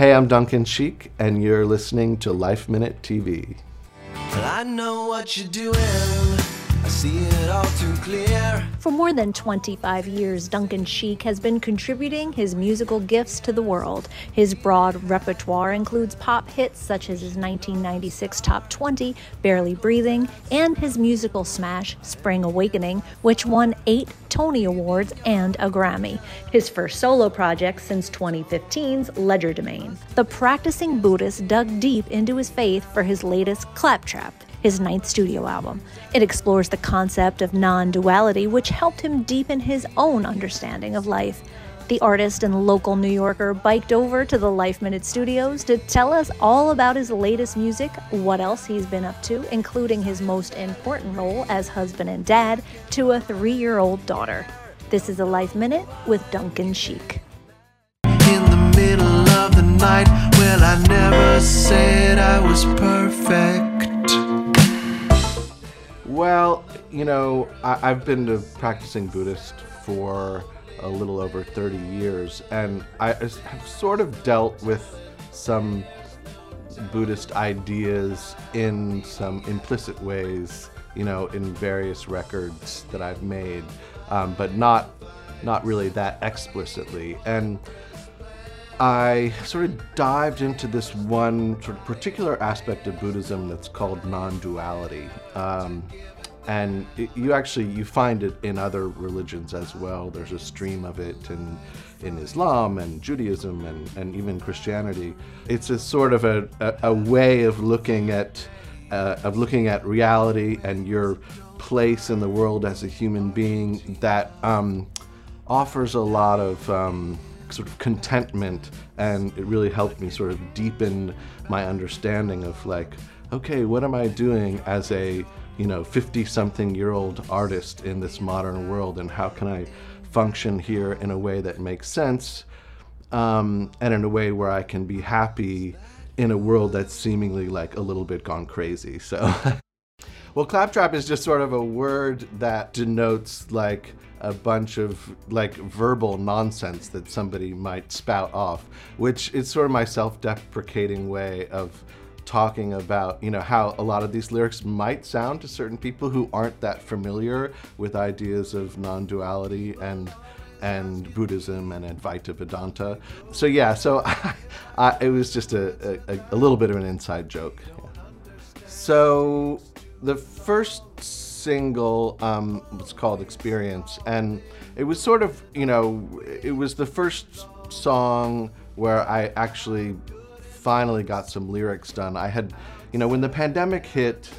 Hey, I'm Duncan Sheik, and you're listening to Life Minute TV. Well, For more than 25 years, Duncan Sheik has been contributing his musical gifts to the world. His broad repertoire includes pop hits such as his 1996 Top 20, Barely Breathing, and his musical smash, Spring Awakening, which won eight Tony Awards and a Grammy. His first solo project since 2015's Legerdemain. The practicing Buddhist dug deep into his faith for his latest Claptrap his ninth studio album. It explores the concept of non duality, which helped him deepen his own understanding of life. The artist and local New Yorker biked over to the Life Minute Studios to tell us all about his latest music, what else he's been up to, including his most important role as husband and dad to a three year old daughter. This is a Life Minute with Duncan Sheik. In the middle of the night, well, I never said I was perfect. Well, you know, I, have been a practicing Buddhist for a little over 30 years, and I have sort of dealt with some Buddhist ideas in some implicit ways, you know, in various records that I've made, um, but not not really that explicitly. And I sort of dived into this one sort of particular aspect of Buddhism that's called non-duality. Um, and it, you actually you find it in other religions as well. There's a stream of it in in Islam and Judaism and, and even Christianity. It's a sort of a, a, a way of looking at uh, of looking at reality and your place in the world as a human being that um, offers a lot of um, sort of contentment and it really helped me sort of deepen my understanding of like okay what am i doing as a you know 50 something year old artist in this modern world and how can i function here in a way that makes sense um, and in a way where i can be happy in a world that's seemingly like a little bit gone crazy so. Well claptrap is just sort of a word that denotes like a bunch of like verbal nonsense that somebody might spout off, which is sort of my self-deprecating way of talking about you know how a lot of these lyrics might sound to certain people who aren't that familiar with ideas of non-duality and and Buddhism and Advaita Vedanta. So yeah, so I, I, it was just a, a, a, little bit of an inside joke. So the first single um, was called Experience, and it was sort of, you know, it was the first song where I actually finally got some lyrics done. I had, you know, when the pandemic hit,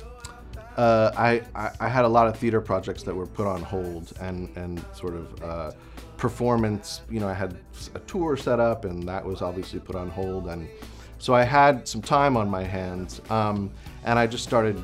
uh, I, I, I, had a lot of theater projects that were put on hold and, and sort of uh, performance, you know, I had a tour set up and that was obviously put on hold. And so I had some time on my hands um, and I just started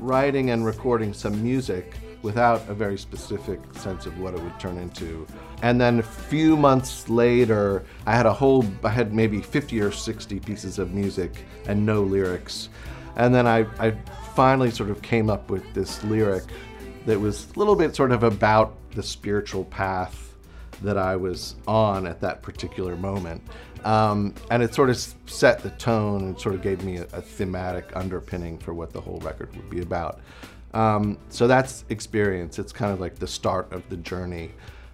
writing and recording some music without a very specific sense of what it would turn into. And then a few months later, I had a whole, I had maybe 50 or 60 pieces of music and no lyrics. And then I, I finally sort of came up with this lyric that was a little bit sort of about the spiritual path that I was on at that particular moment. Um, and it sort of set the tone and sort of gave me a, a, thematic underpinning for what the whole record would be about. Um, so that's experience. It's kind of like the start of the journey.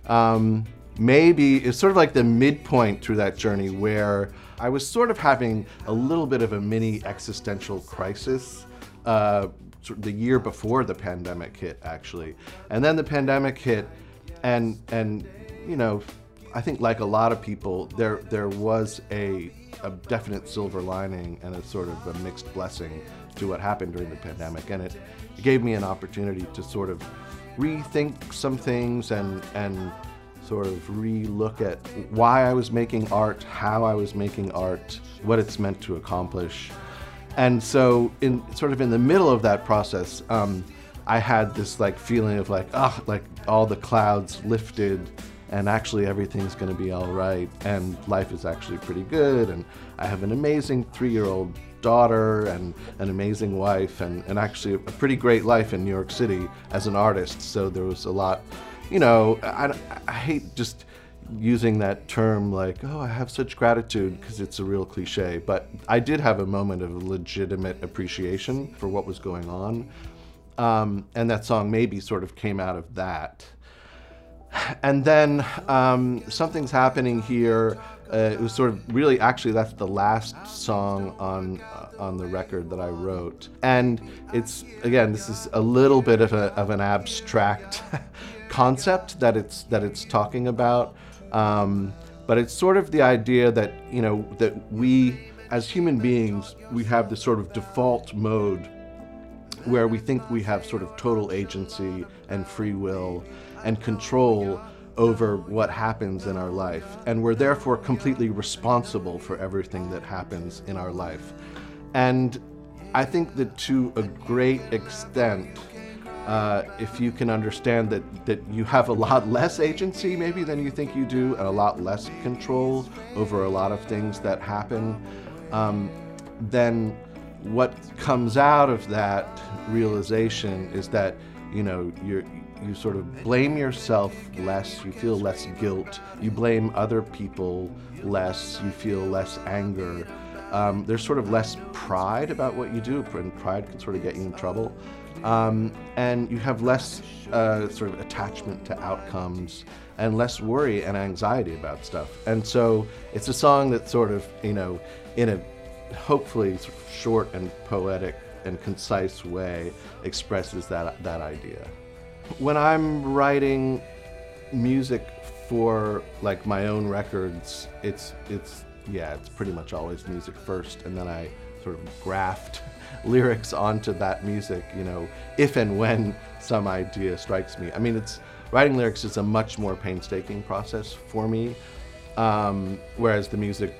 Um, maybe it's sort of like the midpoint through that journey where I was sort of having a little bit of a mini existential crisis. Uh, the year before the pandemic hit, actually, and then the pandemic hit, and and you know I think like a lot of people, there there was a, a definite silver lining and a sort of a mixed blessing to what happened during the pandemic, and it, it gave me an opportunity to sort of rethink some things and and sort of re-look at why I was making art, how I was making art, what it's meant to accomplish, and so in sort of in the middle of that process. Um, I had this like feeling of like, ah, oh, like all the clouds lifted and actually everything's going to be all right and life is actually pretty good and i have an amazing three-year-old daughter and an amazing wife and, and actually a pretty great life in new york city as an artist so there was a lot you know i, I hate just using that term like, oh, I have such gratitude because it's a real cliche. But I did have a moment of legitimate appreciation for what was going on. Um, and that song maybe sort of came out of that. And then um, something's happening here. Uh, it was sort of really actually that's the last song on uh, on the record that I wrote, and it's again this is a little bit of, a, of an abstract concept that it's that it's talking about, um, but it's sort of the idea that you know that we as human beings we have this sort of default mode where we think we have sort of total agency and free will and control over what happens in our life. And we're therefore completely responsible for everything that happens in our life. And I think that to a great extent, uh, if you can understand that, that you have a lot less agency maybe than you think you do, and a lot less control over a lot of things that happen, um, then what comes out of that realization is that you know you're you sort of blame yourself less, you feel less guilt, you blame other people less, you feel less anger. Um, there's sort of less pride about what you do, and pride can sort of get you in trouble. Um, and you have less uh, sort of attachment to outcomes and less worry and anxiety about stuff. And so it's a song that sort of, you know, in a hopefully short and poetic and concise way expresses that, that idea when I'm writing music for like my own records, it's it's yeah, it's pretty much always music first, and then I sort of graft lyrics onto that music, you know, if and when some idea strikes me. I mean, it's writing lyrics is a much more painstaking process for me, um, whereas the music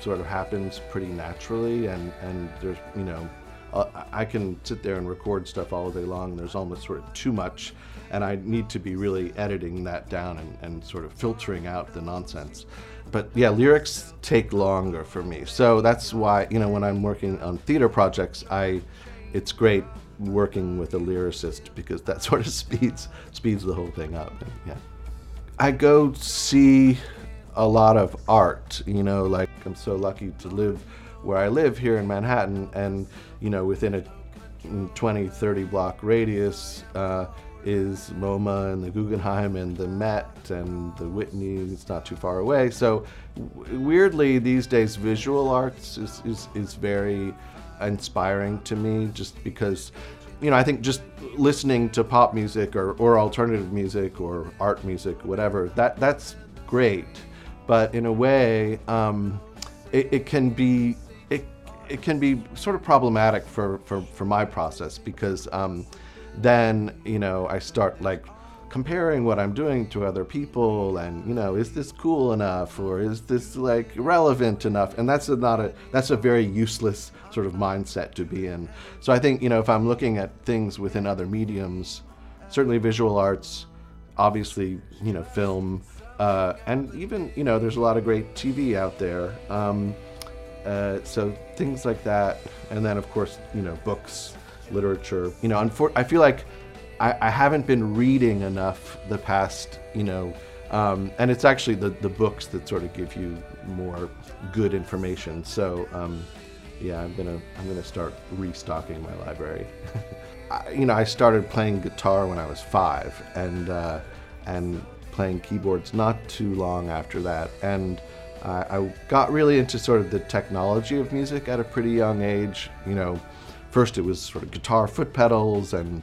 sort of happens pretty naturally, and and there's you know uh, I can sit there and record stuff all day long. There's almost sort of too much, and I need to be really editing that down and, and sort of filtering out the nonsense. But yeah, lyrics take longer for me. So that's why, you know, when I'm working on theater projects, I it's great working with a lyricist because that sort of speeds speeds the whole thing up. Yeah. I go see a lot of art, you know, like I'm so lucky to live where I live here in Manhattan, and you know, within a 20, 30 block radius uh, is MoMA and the Guggenheim and the Met and the Whitney. It's not too far away. So, weirdly, these days, visual arts is, is, is very inspiring to me just because you know, I think just listening to pop music or, or alternative music or art music, whatever, that that's great. But in a way, um, it, it, can be it can be sort of problematic for, for, for my process because um, then, you know, I start like comparing what I'm doing to other people and, you know, is this cool enough or is this like relevant enough? And that's a, not a, that's a very useless sort of mindset to be in. So I think, you know, if I'm looking at things within other mediums, certainly visual arts, obviously, you know, film, uh, and even, you know, there's a lot of great TV out there. Um, uh, so things like that, and then of course you know books, literature. You know, unfor- I feel like I, I, haven't been reading enough the past you know, um, and it's actually the the books that sort of give you more good information. So um, yeah, I'm gonna I'm gonna start restocking my library. I, you know, I started playing guitar when I was five, and uh, and playing keyboards not too long after that, and uh, I got really into sort of the technology of music at a pretty young age. You know, first it was sort of guitar foot pedals and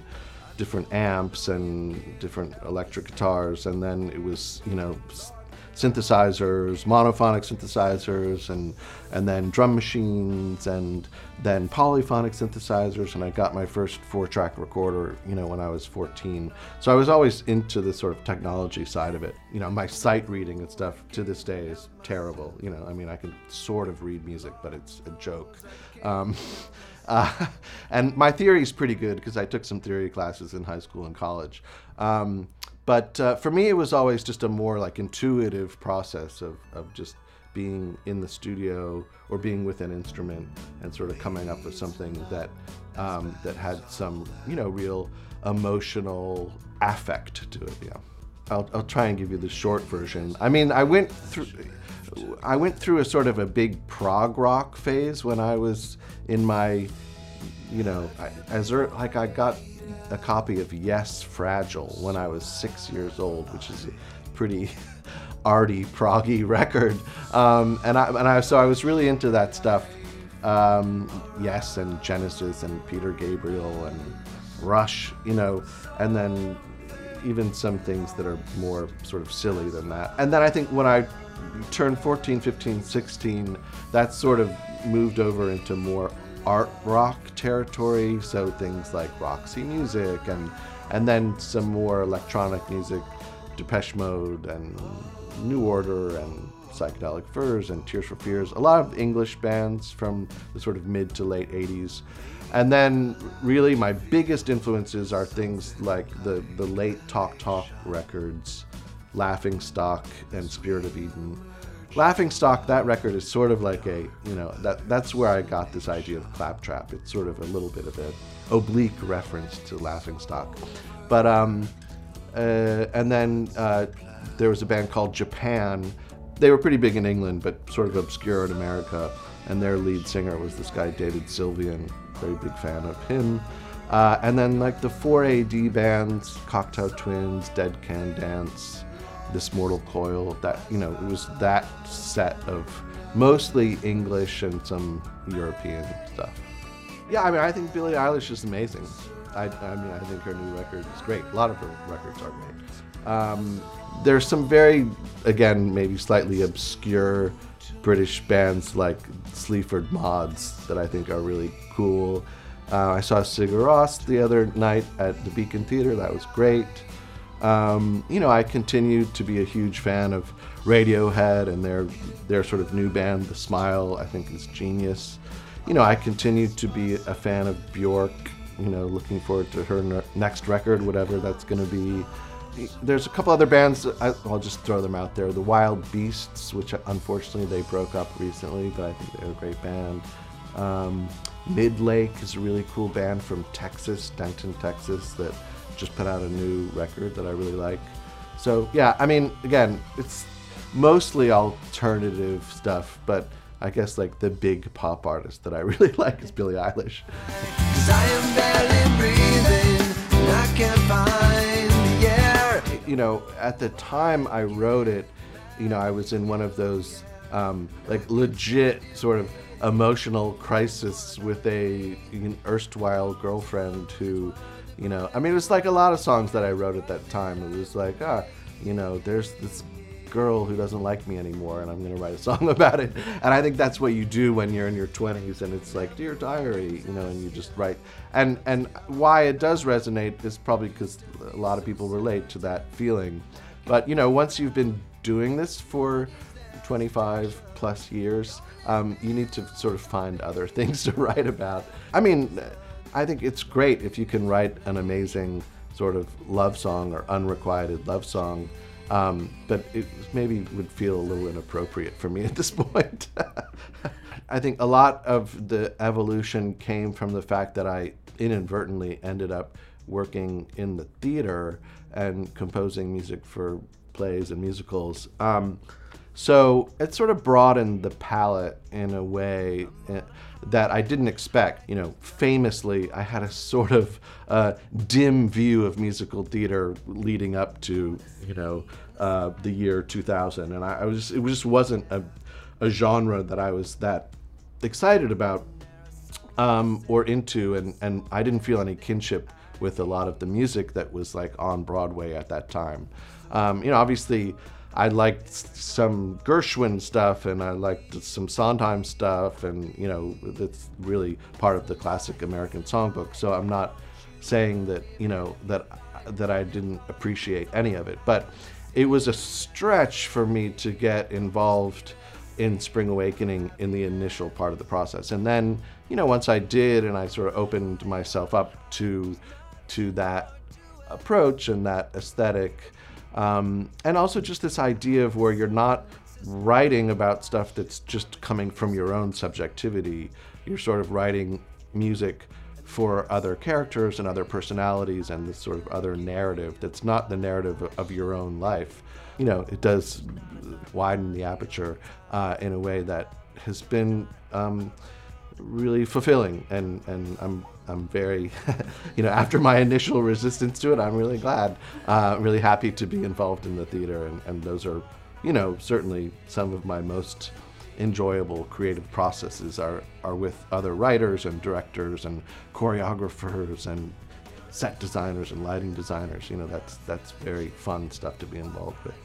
different amps and different electric guitars, and then it was, you know, synthesizers, monophonic synthesizers, and and then drum machines, and then polyphonic synthesizers. And I got my first four-track recorder, you know, when I was 14. So I was always into the sort of technology side of it. You know, my sight reading and stuff to this day is terrible. You know, I mean, I can sort of read music, but it's a joke. Um, uh, and my theory is pretty good because I took some theory classes in high school and college. Um, but uh, for me, it was always just a more like intuitive process of, of just being in the studio or being with an instrument and sort of coming up with something that um, that had some you know real emotional affect to it. Yeah. I'll, I'll try and give you the short version. I mean, I went through. I went through a sort of a big prog rock phase when I was in my, you know, I, as er, like I got a copy of Yes Fragile when I was six years old, which is a pretty arty proggy record, um, and I and I so I was really into that stuff. Um, yes, and Genesis and Peter Gabriel and Rush, you know, and then even some things that are more sort of silly than that. And then I think when I turned 14, 15, 16, that sort of moved over into more art rock territory. So things like Roxy Music and and then some more electronic music, Depeche Mode and New Order and Psychedelic Furs and Tears for Fears. A lot of English bands from the sort of mid to late 80s. And then really my biggest influences are things like the, the late Talk Talk records, Laughing Stock and Spirit of Eden. Laughing Stock, that record is sort of like a, you know, that that's where I got this idea of claptrap. It's sort of a little bit of an oblique reference to Laughing Stock. But, um, uh, and then uh, there was a band called Japan. They were pretty big in England, but sort of obscure in America. And their lead singer was this guy, David Sylvian, very big fan of him. Uh, and then like the 4AD bands, Cocteau Twins, Dead Can Dance, This Mortal Coil, that, you know, it was that set of mostly English and some European stuff. Yeah, I mean, I think Billie Eilish is amazing. I, I mean, I think her new record is great. A lot of her records are great. Um, there's some very, again, maybe slightly obscure British bands like Sleaford Mods that I think are really cool. Uh, I saw Sigur Rós the other night at the Beacon Theater. That was great. Um, you know, I continue to be a huge fan of Radiohead and their their sort of new band, The Smile. I think is genius. You know, I continue to be a fan of Bjork. You know, looking forward to her ne- next record, whatever that's going to be. There's a couple other bands. I, will just throw them out there. The Wild Beasts, which unfortunately they broke up recently, but I think they're a great band. Um, Midlake is a really cool band from Texas, Denton, Texas, that just put out a new record that I really like. So yeah, I mean, again, it's mostly alternative stuff, but I guess like the big pop artist that I really like is Billie Eilish. You know, at the time I wrote it, you know, I was in one of those um, like legit sort of emotional crisis with a an erstwhile girlfriend who, you know, I mean, it was like a lot of songs that I wrote at that time. It was like, ah, you know, there's this girl who doesn't like me anymore and I'm going to write a song about it. And I think that's what you do when you're in your 20s and it's like dear diary, you know, and you just write. And and why it does resonate is probably cuz a lot of people relate to that feeling. But, you know, once you've been doing this for 25 plus years, um, you need to sort of find other things to write about. I mean, I think it's great if you can write an amazing sort of love song or unrequited love song um, but it maybe would feel a little inappropriate for me at this point. I think a lot of the evolution came from the fact that I inadvertently ended up working in the theater and composing music for plays and musicals. Um, so it sort of broadened the palette in a way eh, that I didn't expect. You know, famously, I had a sort of uh, dim view of musical theater leading up to, you know, uh, the year 2000, and I, I, was it just wasn't a, a genre that I was that excited about um, or into, and and I didn't feel any kinship with a lot of the music that was like on Broadway at that time. Um, you know, obviously I liked some Gershwin stuff and I liked some Sondheim stuff, and you know that's really part of the classic American songbook. So I'm not saying that you know that that I didn't appreciate any of it, but it was a stretch for me to get involved in Spring Awakening in the initial part of the process, and then you know once I did and I sort of opened myself up to to that approach and that aesthetic um, and also just this idea of where you're not writing about stuff that's just coming from your own subjectivity. You're sort of writing music for other characters and other personalities and this sort of other narrative that's not the narrative of your own life. You know, it does widen the aperture uh, in a way that has been um, really fulfilling, and and I'm I'm very, you know, after my initial resistance to it, I'm really glad, uh, really happy to be involved in the theater, and, and those are, you know, certainly some of my most enjoyable creative processes are, are with other writers and directors and choreographers and set designers and lighting designers. You know, that's that's very fun stuff to be involved with.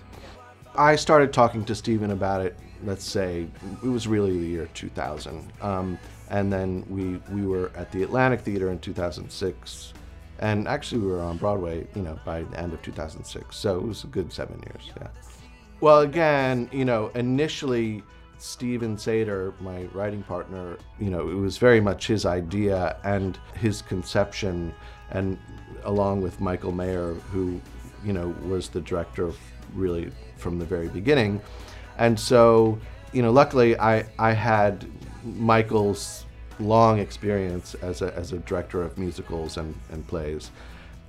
I started talking to Steven about it. Let's say it was really the year 2000, um, and then we we were at the Atlantic Theater in 2006, and actually we were on Broadway, you know, by the end of 2006. So it was a good seven years. Yeah. Well, again, you know, initially Steven Sater, my writing partner, you know, it was very much his idea and his conception, and along with Michael Mayer, who, you know, was the director really from the very beginning. And so, you know, luckily I, I had Michael's long experience as a, as a director of musicals and, and plays.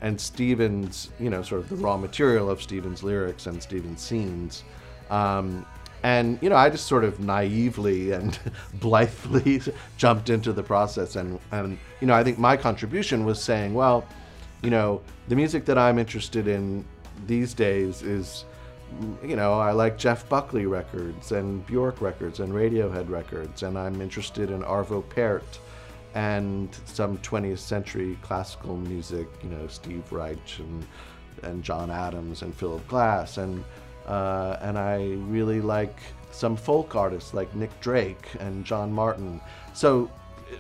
And Steven's, you know, sort of the raw material of Steven's lyrics and Steven's scenes. Um, and you know, I just sort of naively and blithely jumped into the process, and and you know, I think my contribution was saying, well, you know, the music that I'm interested in these days is, you know, I like Jeff Buckley records and Bjork records and Radiohead records, and I'm interested in Arvo Pärt and some 20th century classical music, you know, Steve Reich and and John Adams and Philip Glass and uh, and I really like some folk artists like Nick Drake and John Martyn. So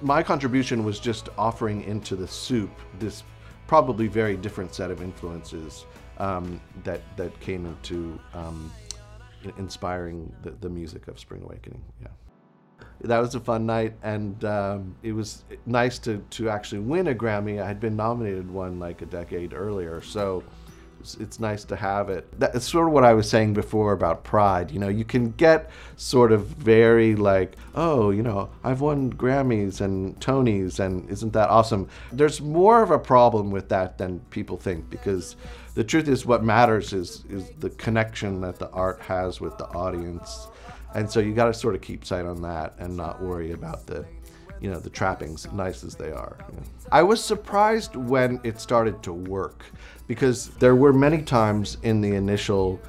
my contribution was just offering into the soup this probably very different set of influences um, that that came into um, inspiring the, the music of Spring Awakening. Yeah. That was a fun night, and um, it was nice to, to actually win a Grammy. I had been nominated one like a decade earlier, so it's, nice to have it. That's sort of what I was saying before about pride. You know, you can get sort of very like, oh, you know, I've won Grammys and Tonys, and isn't that awesome? There's more of a problem with that than people think because the truth is, what matters is is the connection that the art has with the audience, and so you got to sort of keep sight on that and not worry about the you know the trappings nice as they are i was surprised when it started to work because there were many times in the initial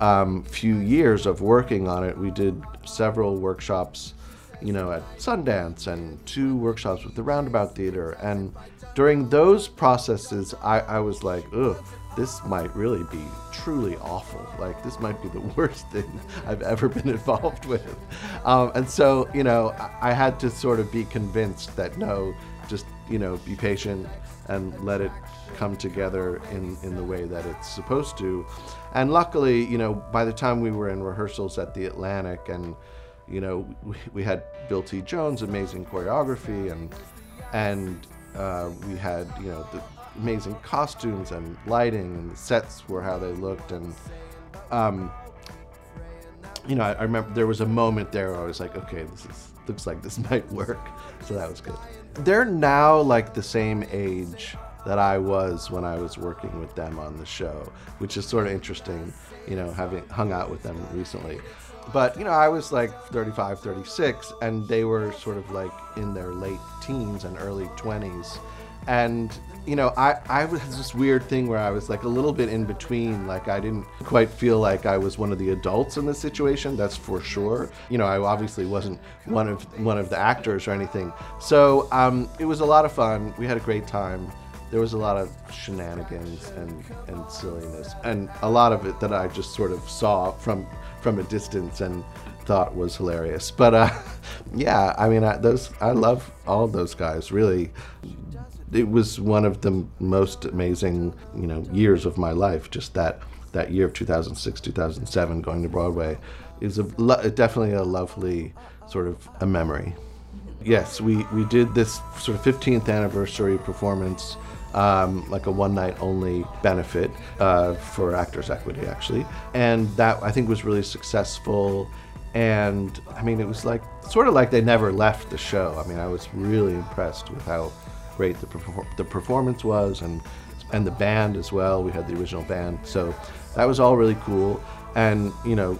um, few years of working on it, we did several workshops, you know, at Sundance and two workshops with the Roundabout Theater. And during those processes, I, I was like, ugh, this might really be truly awful. Like, this might be the worst thing I've ever been involved with. Um, and so, you know, I, had to sort of be convinced that no, just, you know, be patient and let it come together in, in the way that it's supposed to. And luckily, you know, by the time we were in rehearsals at the Atlantic and, you know, we, we had Bill T. Jones, amazing choreography, and, and uh, we had, you know, the amazing costumes and lighting, and the sets were how they looked. And, um, you know, I, I remember there was a moment there where I was like, okay, this is, looks like this might work. So that was good. They're now like the same age that I was when I was working with them on the show, which is sort of interesting, you know, having hung out with them recently. But, you know, I was like 35, 36, and they were sort of like in their late teens and early 20s. And, you know, I, I was this weird thing where I was like a little bit in between. Like, I didn't quite feel like I was one of the adults in the situation, that's for sure. You know, I obviously wasn't one of one of the actors or anything. So um, it was a lot of fun. We had a great time there was a lot of shenanigans and, and silliness, and a lot of it that I just sort of saw from from a distance and thought was hilarious. But uh, yeah, I mean, I, those I love all those guys. Really, it was one of the most amazing you know years of my life. Just that that year of 2006, 2007, going to Broadway is a definitely a lovely sort of a memory. Yes, we, we did this sort of 15th anniversary performance um, like a one night only benefit uh, for Actors Equity, actually. And that I think was really successful. And I mean, it was like sort of like they never left the show. I mean, I was really impressed with how great the, perfor- the performance was, and and the band as well. We had the original band, so that was all really cool. And you know,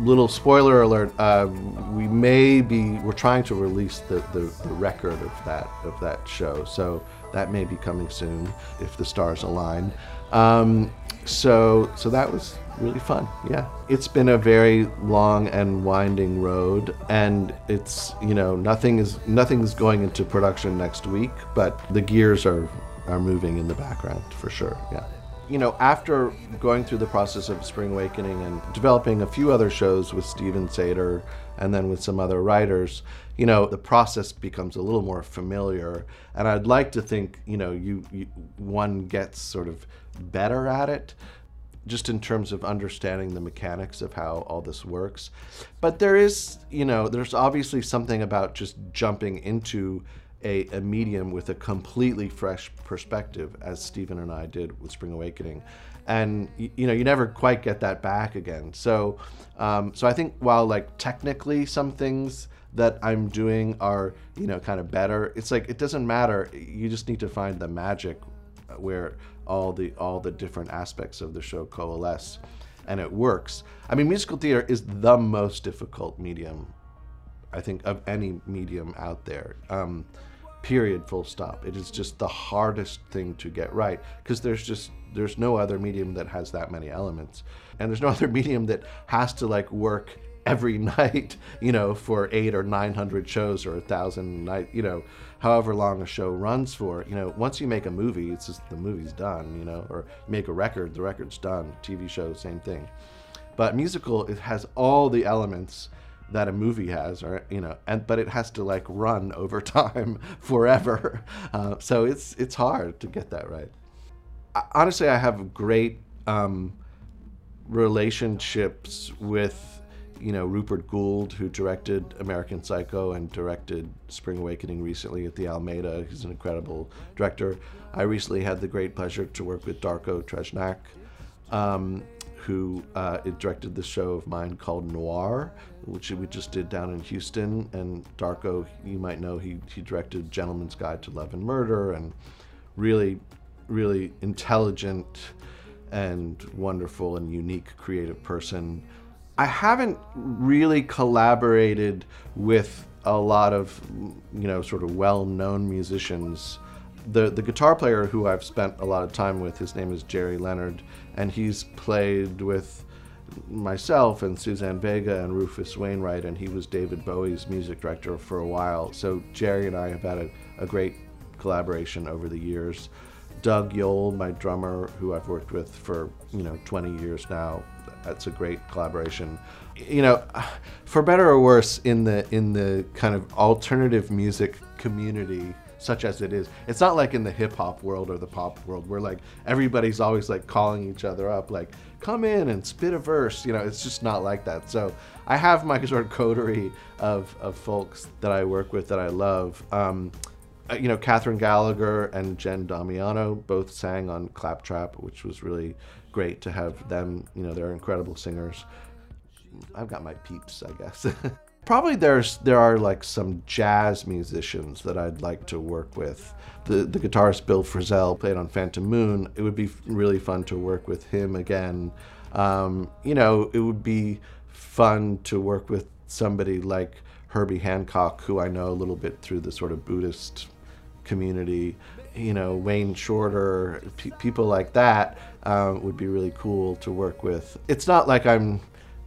little spoiler alert: uh, we may be we're trying to release the, the, the record of that of that show, so that may be coming soon if the stars align. Um, so so that was really fun. Yeah, it's been a very long and winding road, and it's you know nothing is nothing's going into production next week, but the gears are are moving in the background for sure. Yeah. You know, after going through the process of Spring Awakening and developing a few other shows with Steven Sater and then with some other writers, you know, the process becomes a little more familiar. And I'd like to think, you know, you, you one gets sort of better at it just in terms of understanding the mechanics of how all this works. But there is, you know, there's obviously something about just jumping into a, a medium with a completely fresh perspective, as Steven and I did with Spring Awakening. And you know, you never quite get that back again. So, um, so I think while like technically some things that I'm doing are you know kind of better, it's like it doesn't matter. You just need to find the magic where all the all the different aspects of the show coalesce and it works. I mean, musical theater is the most difficult medium, I think, of any medium out there. Um, period. Full stop. It is just the hardest thing to get right because there's just there's no other medium that has that many elements, and there's no other medium that has to like work every night, you know, for eight or nine hundred shows or a thousand night, you know, however long a show runs for. You know, once you make a movie, it's just the movie's done, you know, or make a record, the record's done. TV show, same thing. But musical, it has all the elements that a movie has, or you know, and but it has to like run over time forever. Uh, so it's it's hard to get that right. I- Honestly, I have great um, relationships with you know Rupert Goold, who directed American Psycho and directed Spring Awakening recently at the Almeida. He's an incredible director. I recently had the great pleasure to work with Darko Tresnjak, um, who uh, directed this show of mine called Noir, which we just did down in Houston. And Darko, you might know, he he directed Gentleman's Guide to Love and Murder, and really, really intelligent and wonderful and unique creative person. I haven't really collaborated with a lot of, you know, sort of well-known musicians. The the guitar player who I've spent a lot of time with, his name is Jerry Leonard, and he's played with myself and Suzanne Vega and Rufus Wainwright, and he was David Bowie's music director for a while. So Jerry and I have had a, a great collaboration over the years. Doug Yowell, my drummer, who I've worked with for you know 20 years now, that's a great collaboration. You know, for better or worse, in the in the kind of alternative music community, such as it is, it's not like in the hip hop world or the pop world where like everybody's always like calling each other up, like come in and spit a verse. You know, it's just not like that. So I have my sort of coterie of of folks that I work with that I love. Um, uh, you know, Kathryn Gallagher and Jen Damiano both sang on Claptrap, which was really great to have them. You know, they're incredible singers. I've got my peeps, I guess. Probably there's there are like some jazz musicians that I'd like to work with. The the guitarist Bill Frisell played on Phantom Moon. It would be really fun to work with him again. Um, you know, it would be fun to work with somebody like Herbie Hancock, who I know a little bit through the sort of Buddhist community. You know, Wayne Shorter, pe- people like that um, would be really cool to work with. It's not like I'm,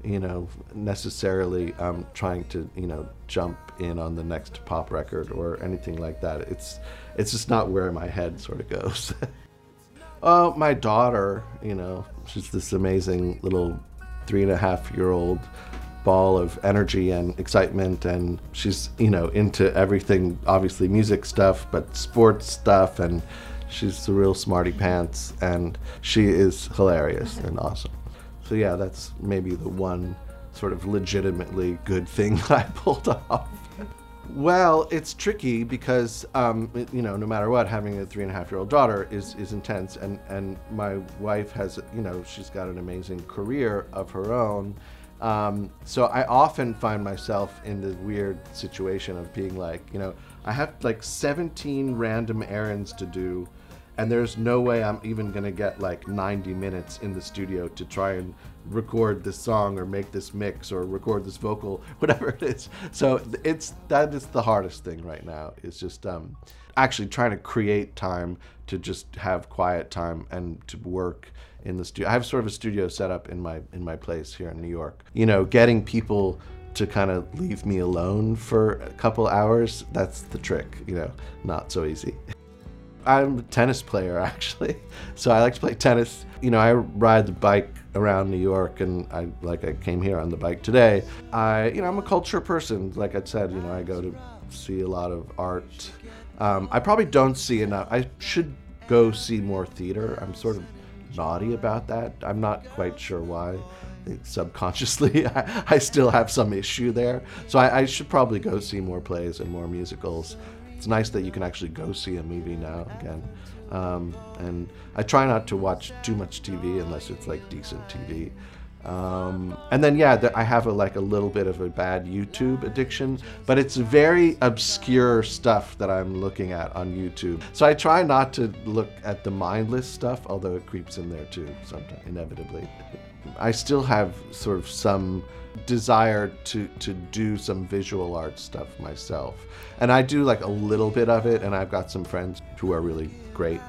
you know, necessarily um, trying to, you know, jump in on the next pop record or anything like that. It's, it's just not where my head sort of goes. Oh, my daughter, you know, she's this amazing little three and a half year old ball of energy and excitement. And she's, you know, into everything, obviously music stuff, but sports stuff. And she's a real smarty pants. And she is hilarious and awesome. So, yeah, that's maybe the one sort of legitimately good thing that I pulled off. Well, it's tricky because um, you know, no matter what, having a three and a half year old daughter is is intense, and and my wife has, you know, she's got an amazing career of her own, Um, so I often find myself in the weird situation of being like, you know, I have like 17 random errands to do, and there's no way I'm even gonna get like 90 minutes in the studio to try and record this song or make this mix or record this vocal, whatever it is. So it's that is the hardest thing right now. It's just um, actually trying to create time to just have quiet time and to work in the studio. I have sort of a studio set up in my in my place here in New York. You know, getting people to kind of leave me alone for a couple hours, that's the trick, you know, not so easy. I'm a tennis player actually. So I like to play tennis. You know, I ride the bike around New York and I like I came here on the bike today. I you know, I'm a culture person. Like I said, you know, I go to see a lot of art. Um, I probably don't see enough. I should go see more theater. I'm sort of naughty about that. I'm not quite sure why. Subconsciously, I, I still have some issue there. So I, I should probably go see more plays and more musicals. It's nice that you can actually go see a movie now again. Um, and I try not to watch too much TV unless it's like decent TV. Um, and then yeah, I have a, like a little bit of a bad YouTube addiction, but it's very obscure stuff that I'm looking at on YouTube. So I try not to look at the mindless stuff, although it creeps in there too, sometimes inevitably. I still have sort of some desire to to do some visual art stuff myself, and I do like a little bit of it. And I've got some friends who are really great,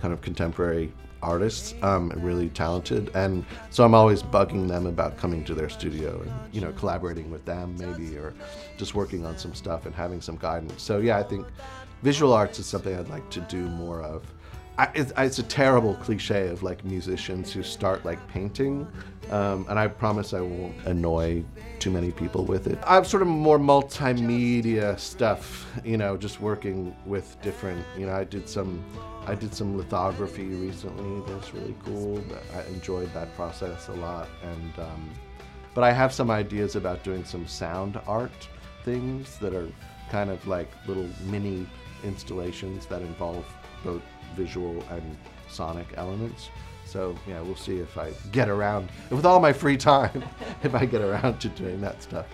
kind of contemporary artists, um, really talented, and so I'm always bugging them about coming to their studio and you know collaborating with them maybe, or just working on some stuff and having some guidance. So yeah, I think visual arts is something I'd like to do more of. I, it's, it's, a terrible cliche of like musicians who start like painting, um, and I promise I won't annoy too many people with it. I'm sort of more multimedia stuff, you know, just working with different. You know, I did some, I did some lithography recently. That's really cool. I enjoyed that process a lot, and um, but I have some ideas about doing some sound art things that are kind of like little mini installations that involve both visual and sonic elements. So yeah, we'll see if I get around with all my free time, if I get around to doing that stuff.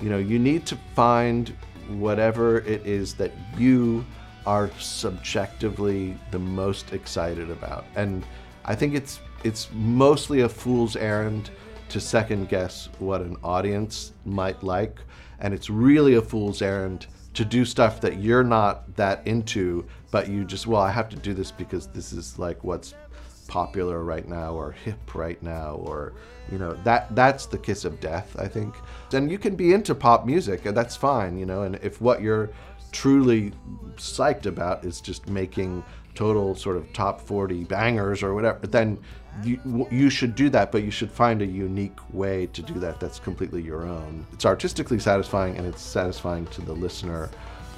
You know, you need to find whatever it is that you are subjectively the most excited about. And I think it's it's mostly a fool's errand to second guess what an audience might like, and it's really a fool's errand to do stuff that you're not that into, but you just, well, I have to do this because this is like what's popular right now or hip right now or you know that that's the kiss of death i think and you can be into pop music and that's fine you know and if what you're truly psyched about is just making total sort of top 40 bangers or whatever then you, you should do that, but you should find a unique way to do that that's completely your own. It's artistically satisfying and it's satisfying to the listener.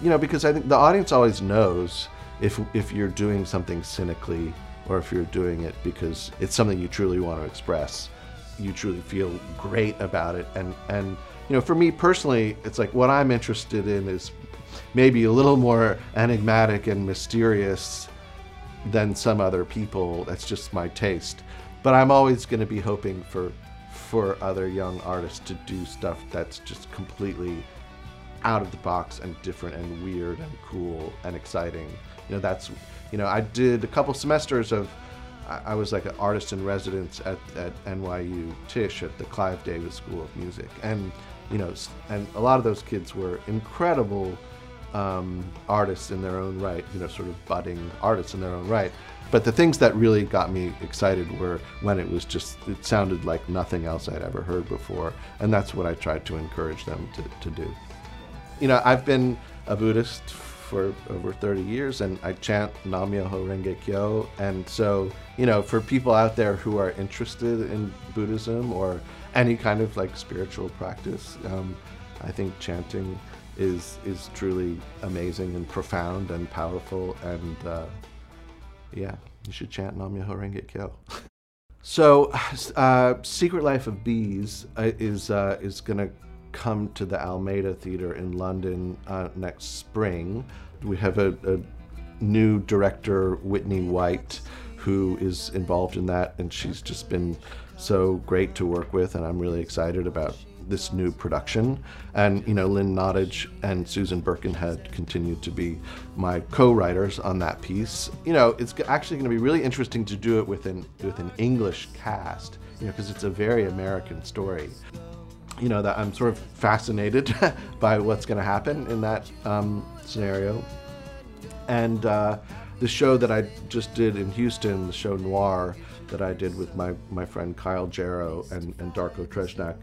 You know, because I think the audience always knows if if you're doing something cynically or if you're doing it because it's something you truly want to express. You truly feel great about it and and you know, for me personally, it's like what I'm interested in is maybe a little more enigmatic and mysterious than some other people. That's just my taste. But I'm always going to be hoping for for other young artists to do stuff that's just completely out of the box and different and weird and cool and exciting. You know, that's you know, I did a couple semesters of I was like an artist in residence at, at NYU Tisch at the Clive Davis School of Music. And, you know, and a lot of those kids were incredible um, artists in their own right, you know, sort of budding artists in their own right. But the things that really got me excited were when it was just, it sounded like nothing else I'd ever heard before. And that's what I tried to encourage them to, to do. You know, I've been a Buddhist for over 30 years and I chant Nam-myoho Renge Kyo. And so, you know, for people out there who are interested in Buddhism or any kind of like spiritual practice, um, I think chanting is is truly amazing and profound and powerful and uh, yeah you should chant Nam Myoho Renge Kyo. so uh, Secret Life of Bees uh, is uh, is gonna come to the Almeida Theatre in London uh, next spring. We have a, a new director Whitney White who is involved in that and she's just been so great to work with, and I'm really excited about this new production. And you know, Lynn Nottage and Susan Birkenhead continue to be my co-writers on that piece. You know, it's actually going to be really interesting to do it with an with an English cast. You know, because it's a very American story. You know that I'm sort of fascinated by what's going to happen in that um, scenario. And uh, the show that I just did in Houston, the show Noir, that I did with my, my friend Kyle Jarrow and, and Darko Tresnjak,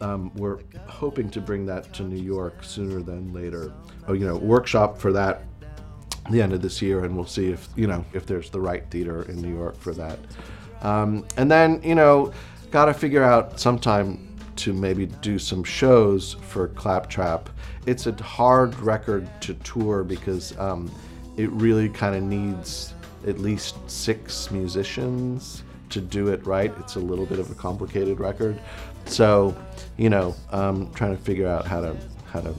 um, we're hoping to bring that to New York sooner than later. Oh, you know, workshop for that the end of this year, and we'll see if you know if there's the right theater in New York for that. Um, and then you know, got to figure out sometime to maybe do some shows for Claptrap. It's a hard record to tour because um, it really kind of needs at least six musicians to do it right. It's a little bit of a complicated record. So, you know, um, trying to figure out how to how to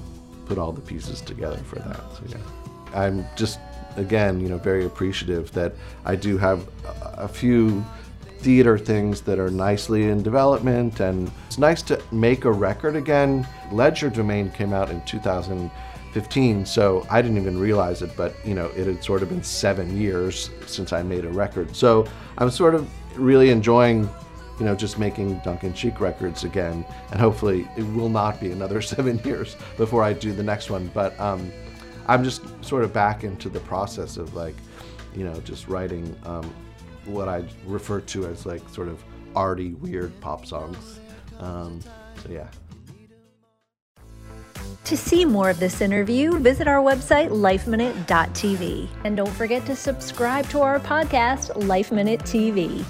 put all the pieces together for that. So yeah, I'm just again, you know, very appreciative that I do have a, a few theater things that are nicely in development and it's nice to make a record again. Legerdemain came out in 2015, so I didn't even realize it, but you know, it had sort of been seven years since I made a record. So I'm sort of really enjoying you know, just making Duncan Sheik records again. And hopefully it will not be another seven years before I do the next one. But um, I'm just sort of back into the process of like, you know, just writing um, what I refer to as like sort of arty, weird pop songs. Um, so yeah. To see more of this interview, visit our website, lifeminute.tv. And don't forget to subscribe to our podcast, Life Minute TV.